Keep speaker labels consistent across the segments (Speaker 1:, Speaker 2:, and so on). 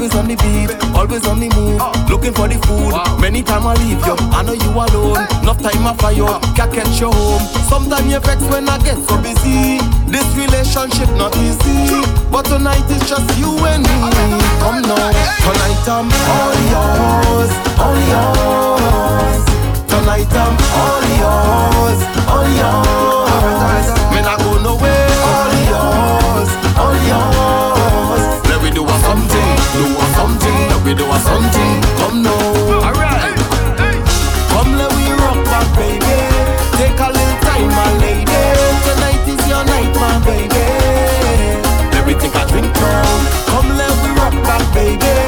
Speaker 1: always on the beat, always on the move, looking for the food. Many time I leave you, I know you alone. Enough time I fire you, can't catch you home. Sometimes you vex when I get so busy. This relationship not easy, but tonight it's just you and me. Come now, tonight I'm all yours, all yours. Tonight I'm all yours, all yours. When I go nowhere, all yours, all yours. Let me do a something, do a something, let me do a something. Come now,
Speaker 2: Alright.
Speaker 1: come let we rock back, baby. Take a little time, my lady. Tonight is your night, my baby. Let me take a drink now. Come let we rock back, baby.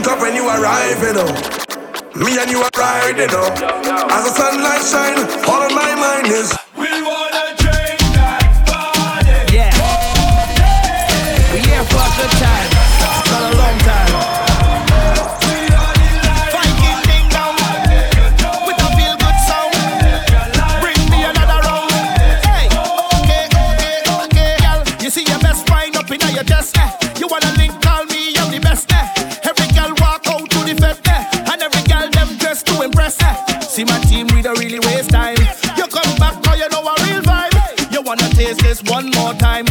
Speaker 3: link up when you arrive, you know. Me and you are riding, you know. As the sunlight shine, all of my mind is.
Speaker 1: We this, this one more time.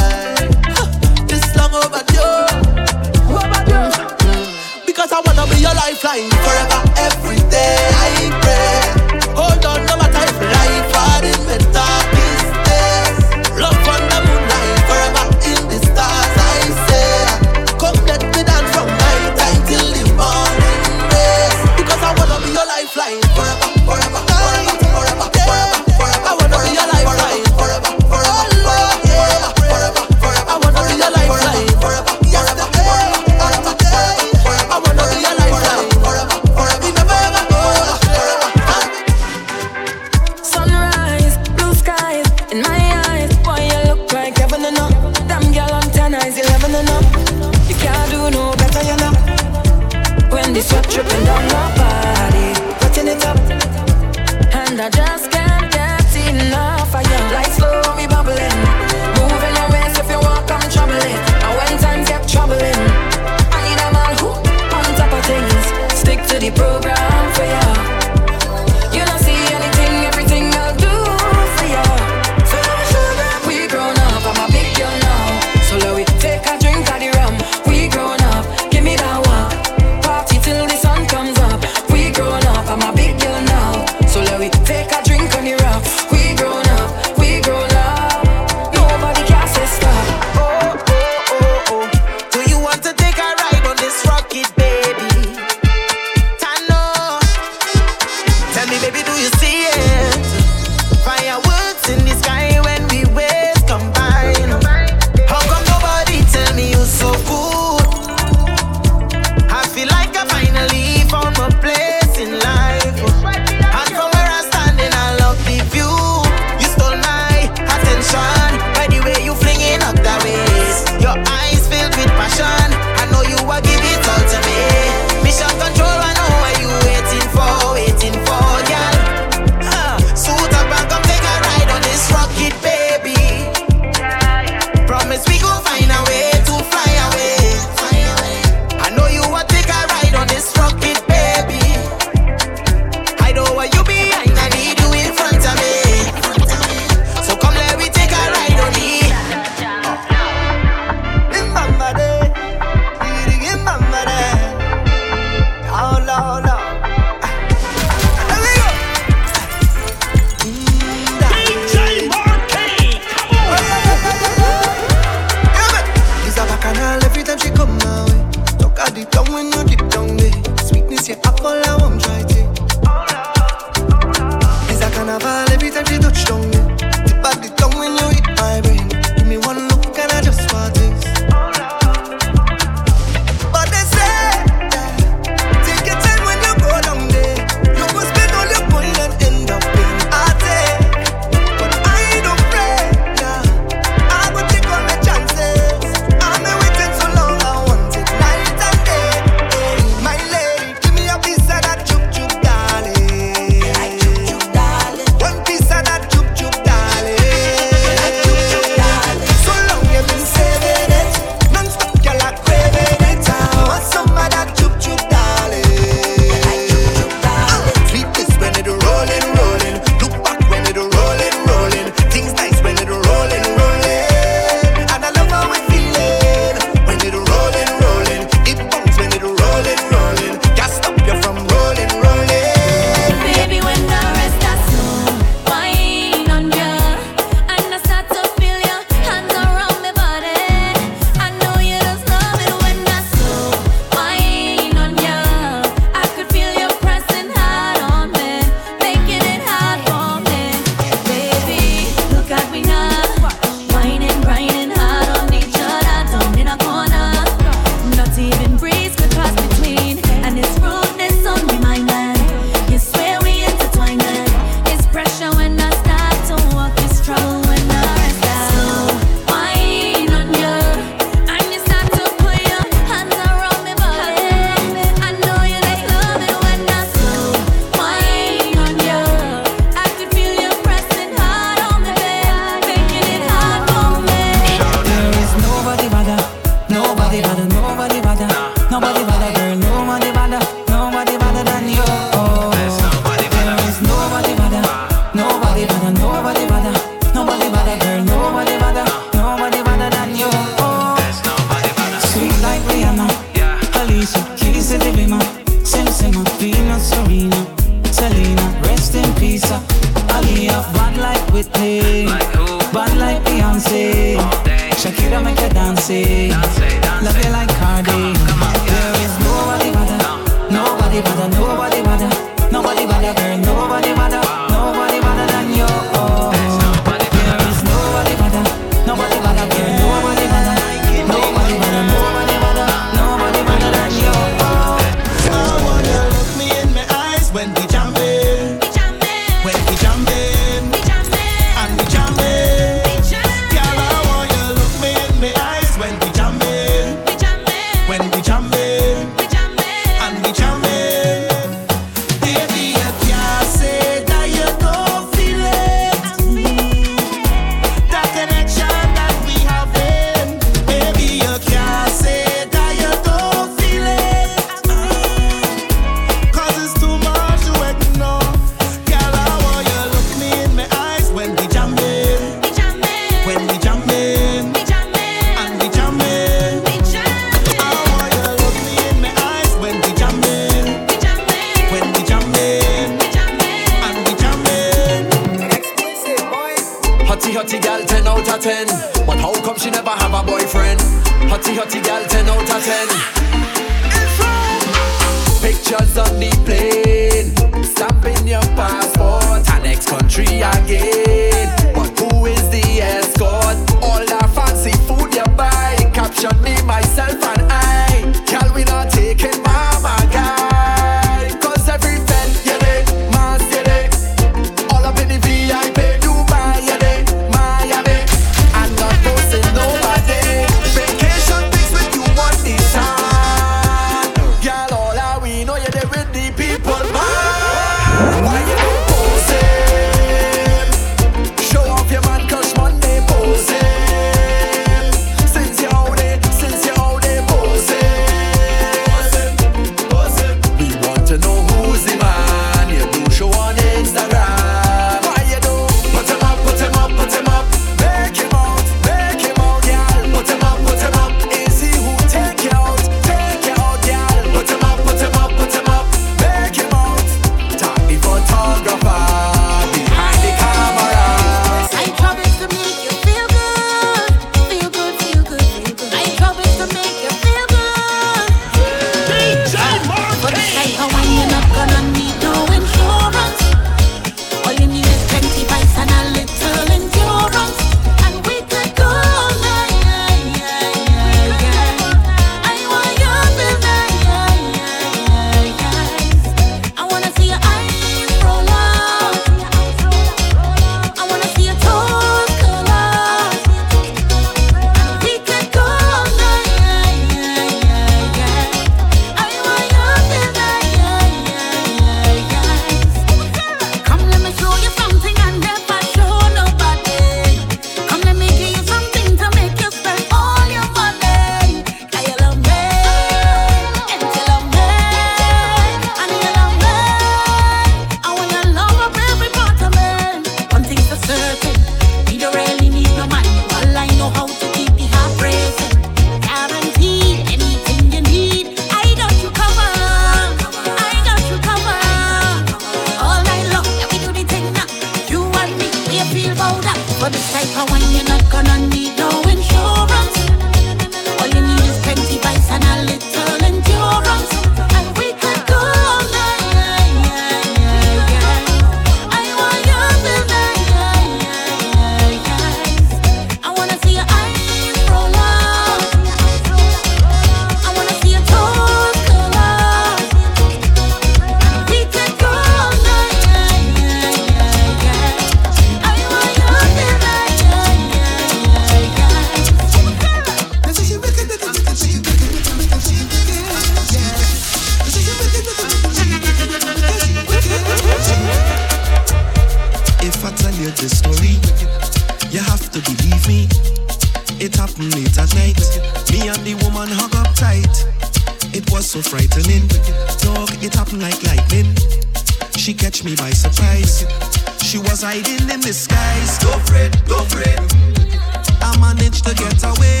Speaker 1: to
Speaker 4: get away.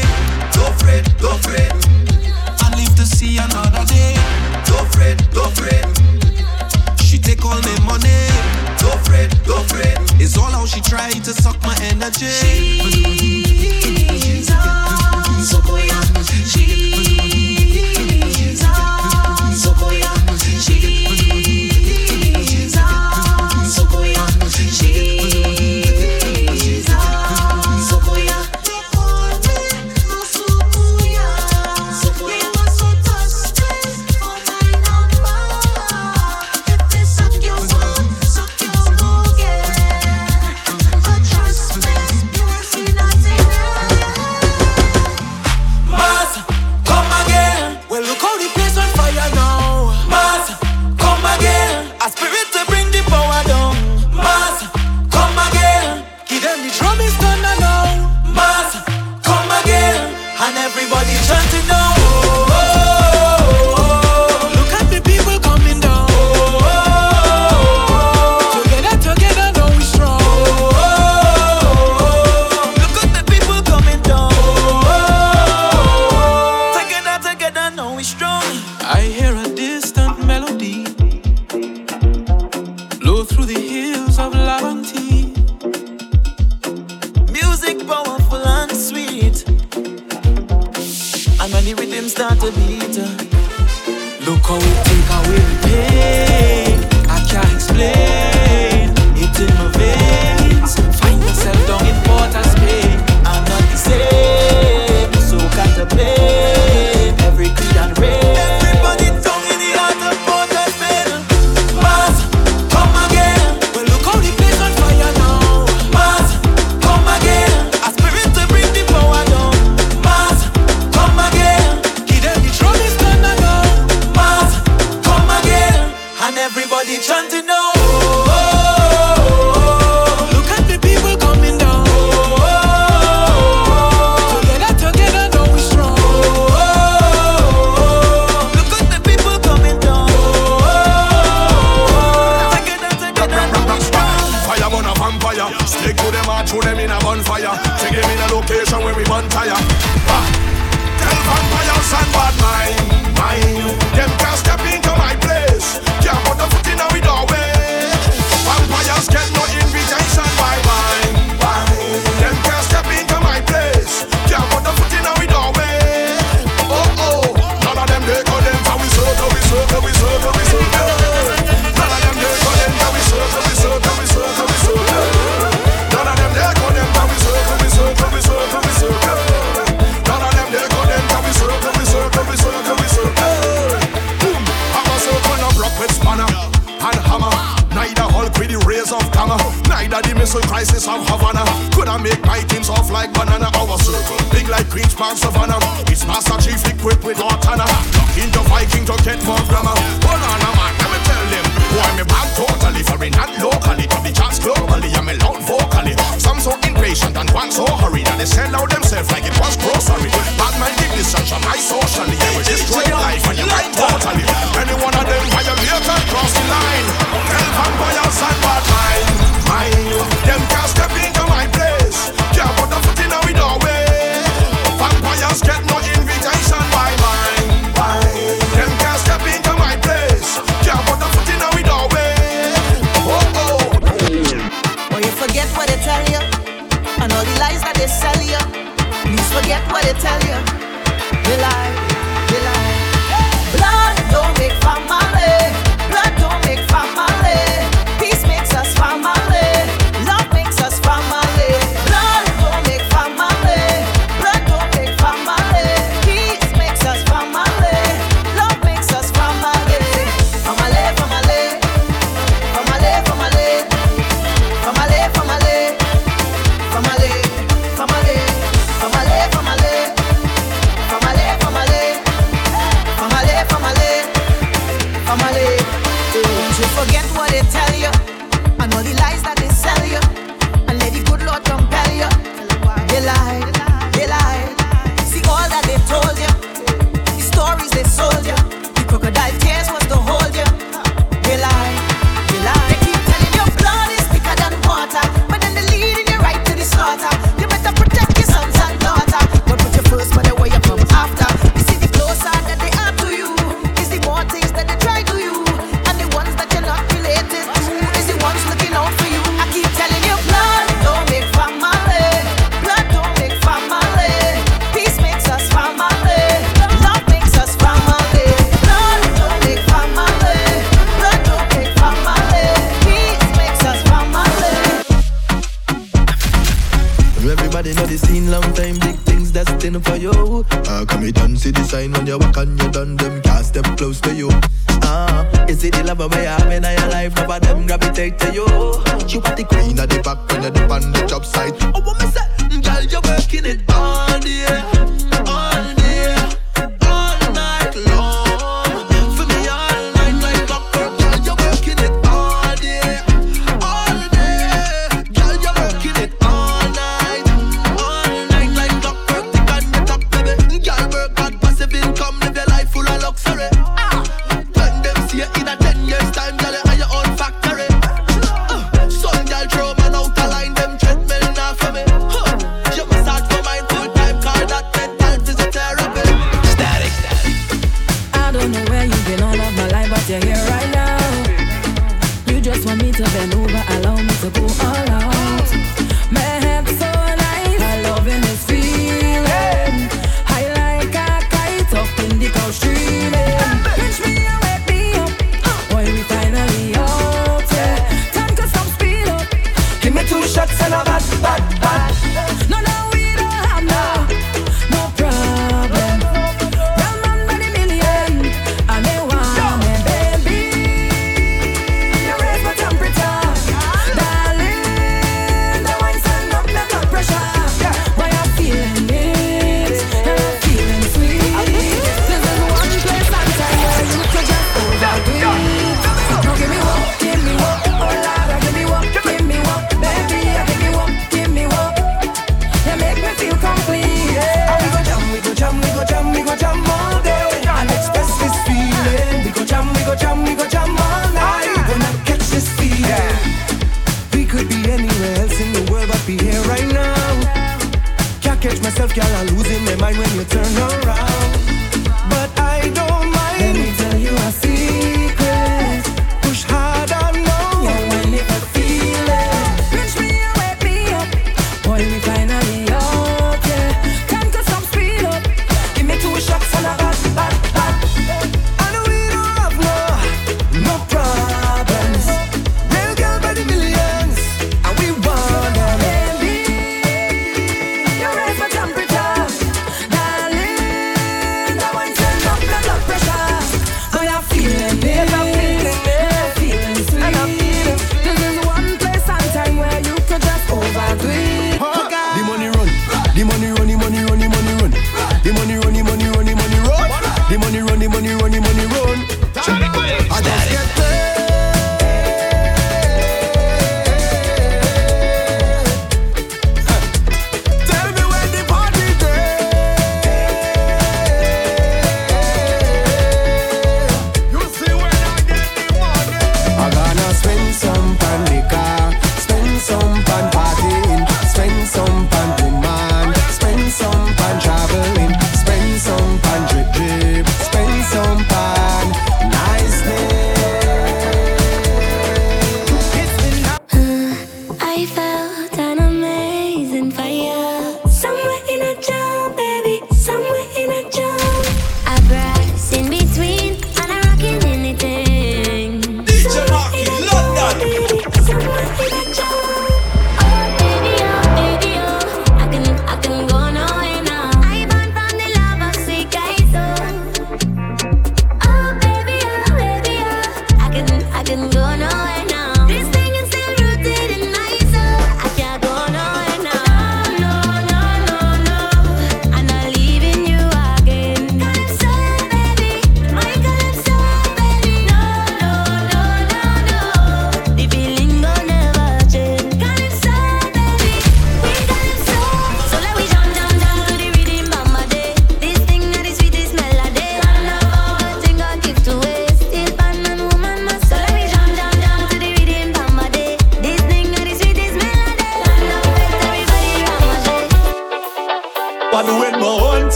Speaker 4: Don't
Speaker 5: fret, don't fret. I
Speaker 1: live to see another day. Don't fret, don't fret. She take all my money. Don't fret, don't fret. It's all how she try to suck my energy.
Speaker 6: She
Speaker 3: fire. Stick to them or throw them in a bonfire. Take them in a location where we burn tire. Bah. Tell vampires and bad mind, mind. Them can't step into my place. Can't put the foot in our doorway. Vampires get no invitation, bye bye. Them can't step into my place. Can't put the foot in our doorway. Oh oh, none of them they call them. So we circle, we circle, we circle, we circle. crisis of Tongue. Neither the missile crisis of Havana could I make my team soft like banana. Our circle big like Queen's Park Savannah. It's Master Chief equipped with Cortana. Looking the Viking to get more grammar. Banana man, let me tell them. Boy, me bad totally, foreign and locally. To the charts globally, I'm loud vocally. Some so impatient and one so hurried That they sell out themselves like it was grocery. Bad man, give this such a my socially. They will destroy your life and your mind totally. Any one of them violate and cross the line. Tell vampires and bad mind. My them can't step into my place.
Speaker 1: they sell you. Please forget what they tell you. They lie, they lie. Blood don't make farmer. Catch myself, girl, I'm losing my mind when you turn around.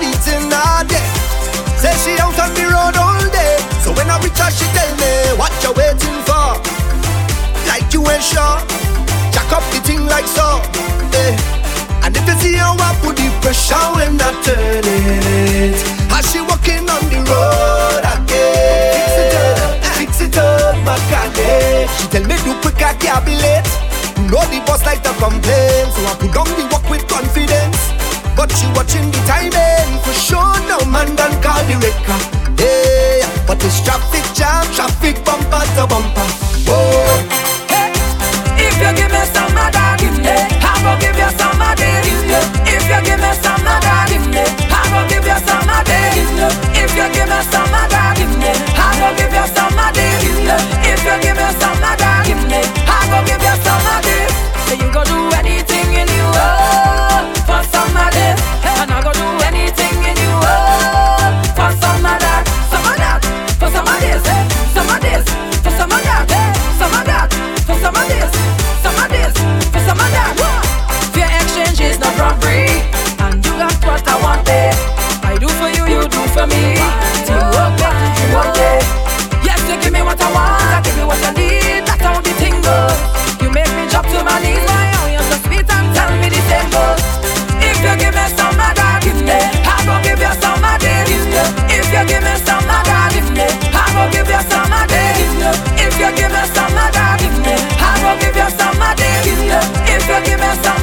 Speaker 1: Beating her day. Say she out on the road all day. So when I reach her, she tell me what you waiting for. Like you ain't sure. Jack up the thing like so. Eh. And if you see how I put the pressure when I turn it, as she walking on the road again. Fix it up, fix it up, my girl. She tell me do quick, I can't be late. You know the boss like to complain, so I put down the work with confidence. But she watching the timing for sure. No man done call the wrecker. Hey, but this traffic jam, traffic bumper to bumper. Oh. Whoa.
Speaker 7: If you give me some of that, give me. I go give you some of this. If you give me some of that, give me. I go give you some of this. If you give me some of that, give me. I go give you some of this. If you give me some of that, give me. I go give you some of this. So you go do exchange is not and you got what I want. I do for you, you do for me. Work, eh. Yes, you give me what I want, I give you what I need. That's how the thing. You make me drop to my knees, so sweet and tell me the. If you give me some that, give me. I give you some of this. If you give me some that, give me. I give you some of this. If you give me some that, give me. I give you some you give me some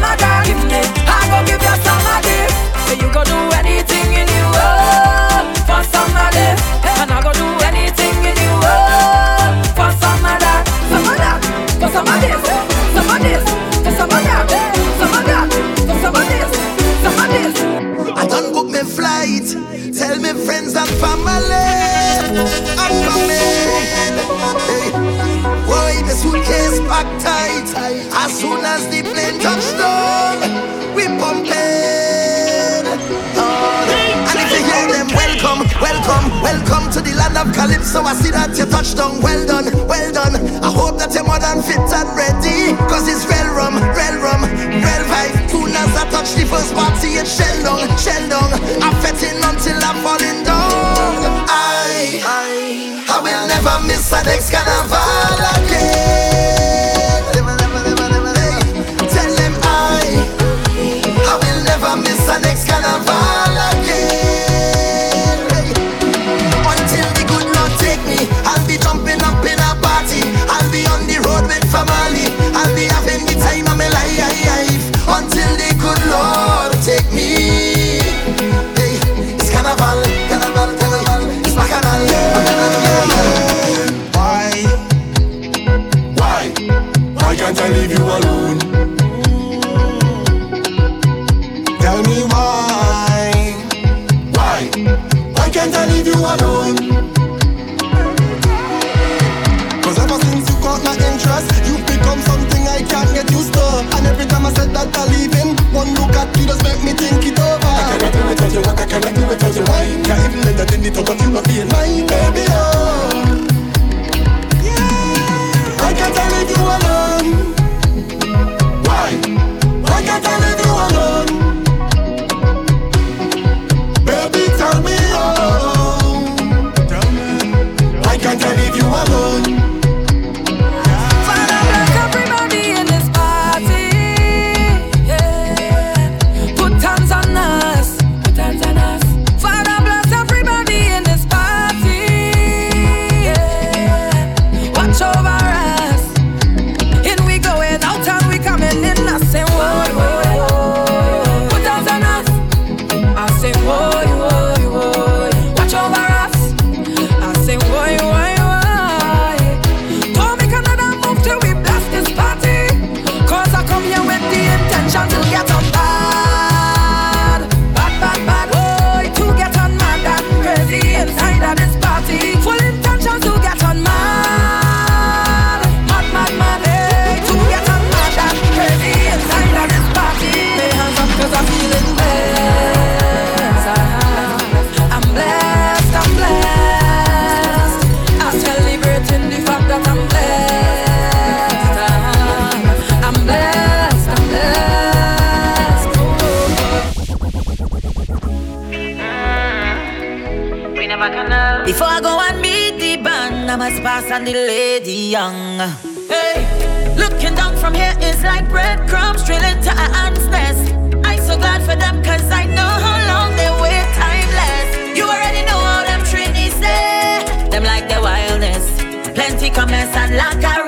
Speaker 7: of
Speaker 1: Calypso. I see that you touched down. Well done, well done. I hope that you're more than fit and ready. Cause it's real rum, Before I go and meet the
Speaker 4: band, I must pass on the lady young. Hey, looking down from here is like breadcrumbs drilling to a ants nest. I'm so glad for them, cause I know how long they wait timeless. You already know how them trainees say, them like the wildness. Plenty comments and lack of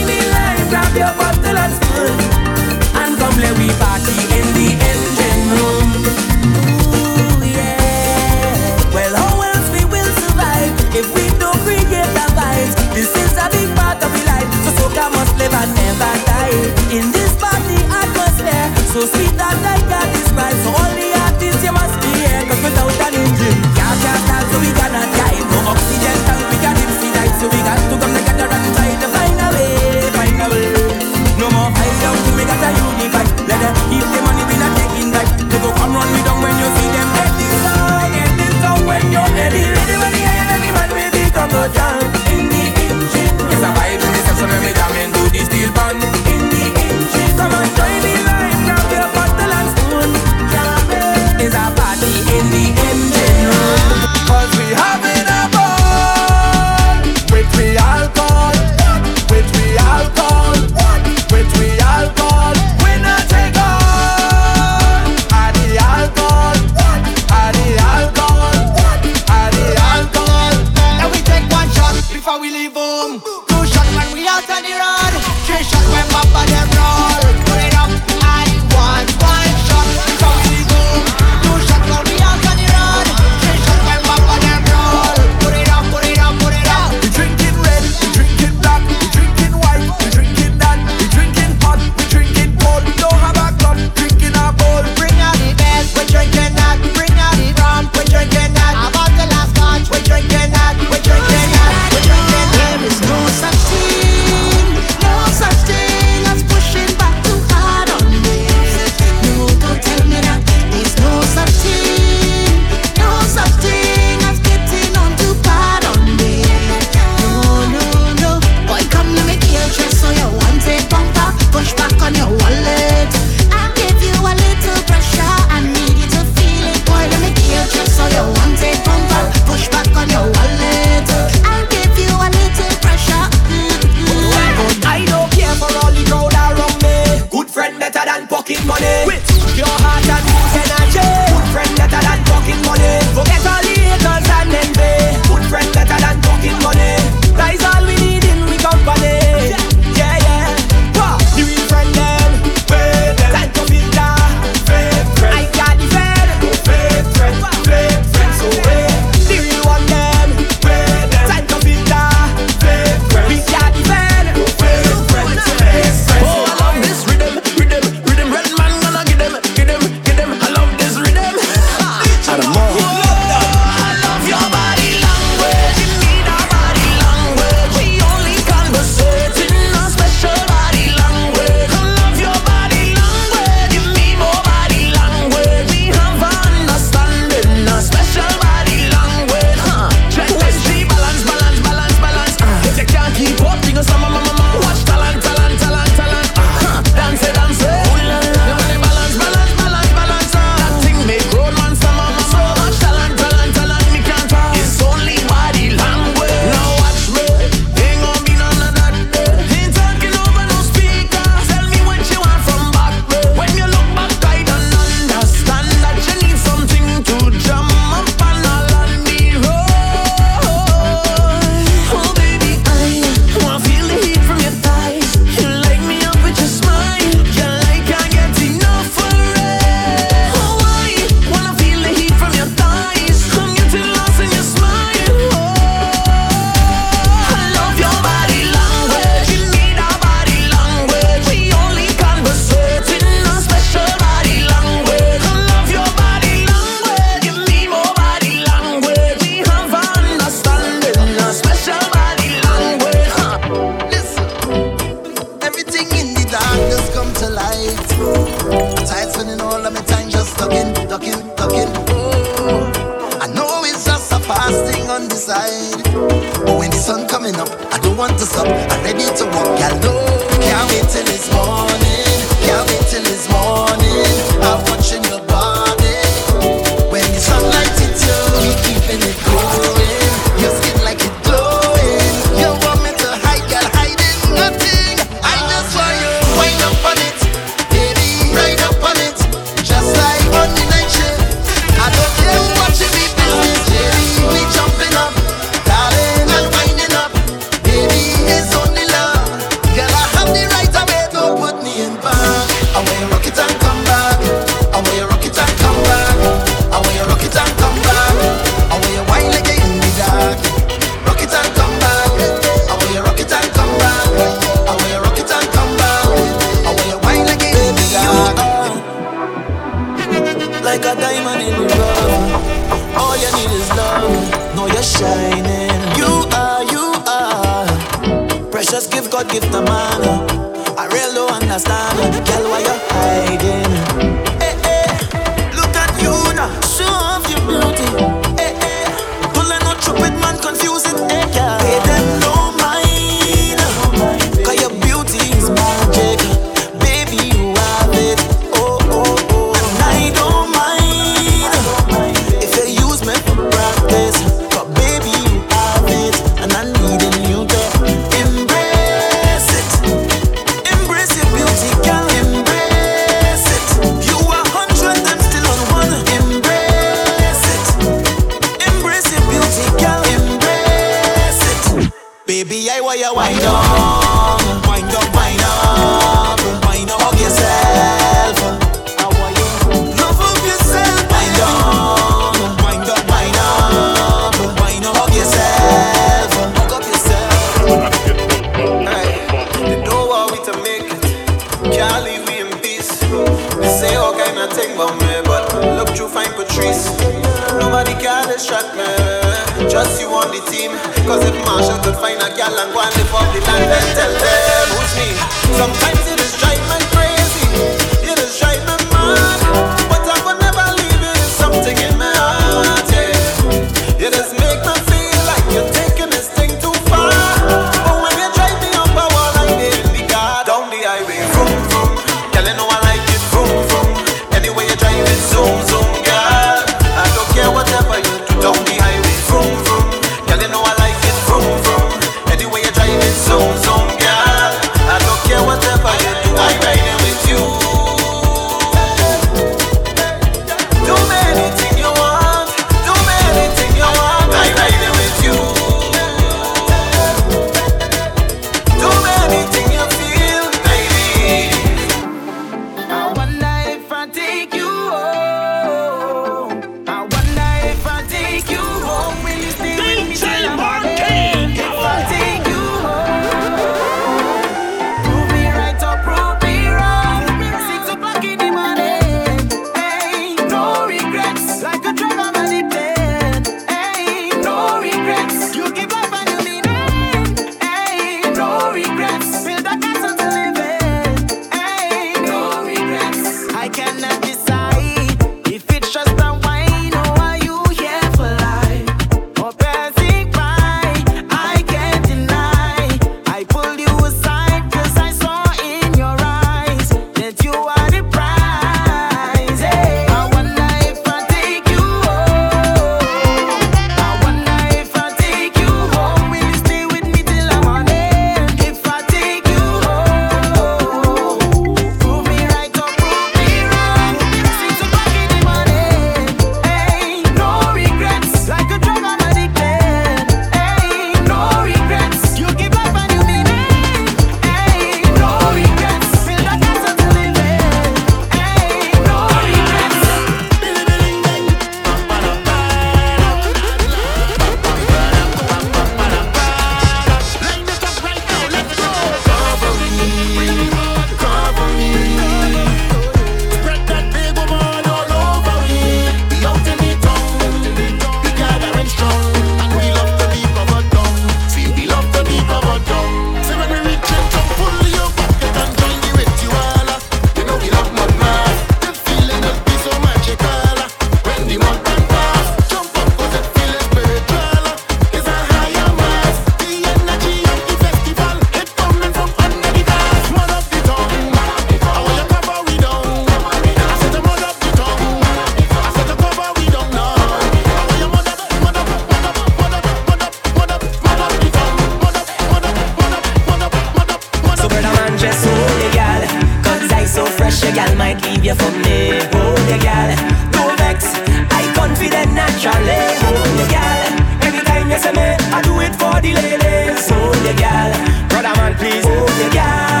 Speaker 8: dress, oh,
Speaker 9: hold your
Speaker 4: gal.
Speaker 10: Cause
Speaker 11: I
Speaker 12: so fresh, your gal might leave you
Speaker 11: for me
Speaker 1: oh, Hold your gal, No vex I confident naturally oh, Hold your gal. Anytime you say me,
Speaker 13: I do it for the
Speaker 14: ladies Hold your gal. Brother man, please Hold your
Speaker 15: gal.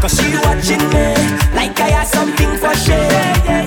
Speaker 7: Cause
Speaker 10: she watching me
Speaker 1: Like I
Speaker 16: have
Speaker 3: something for sure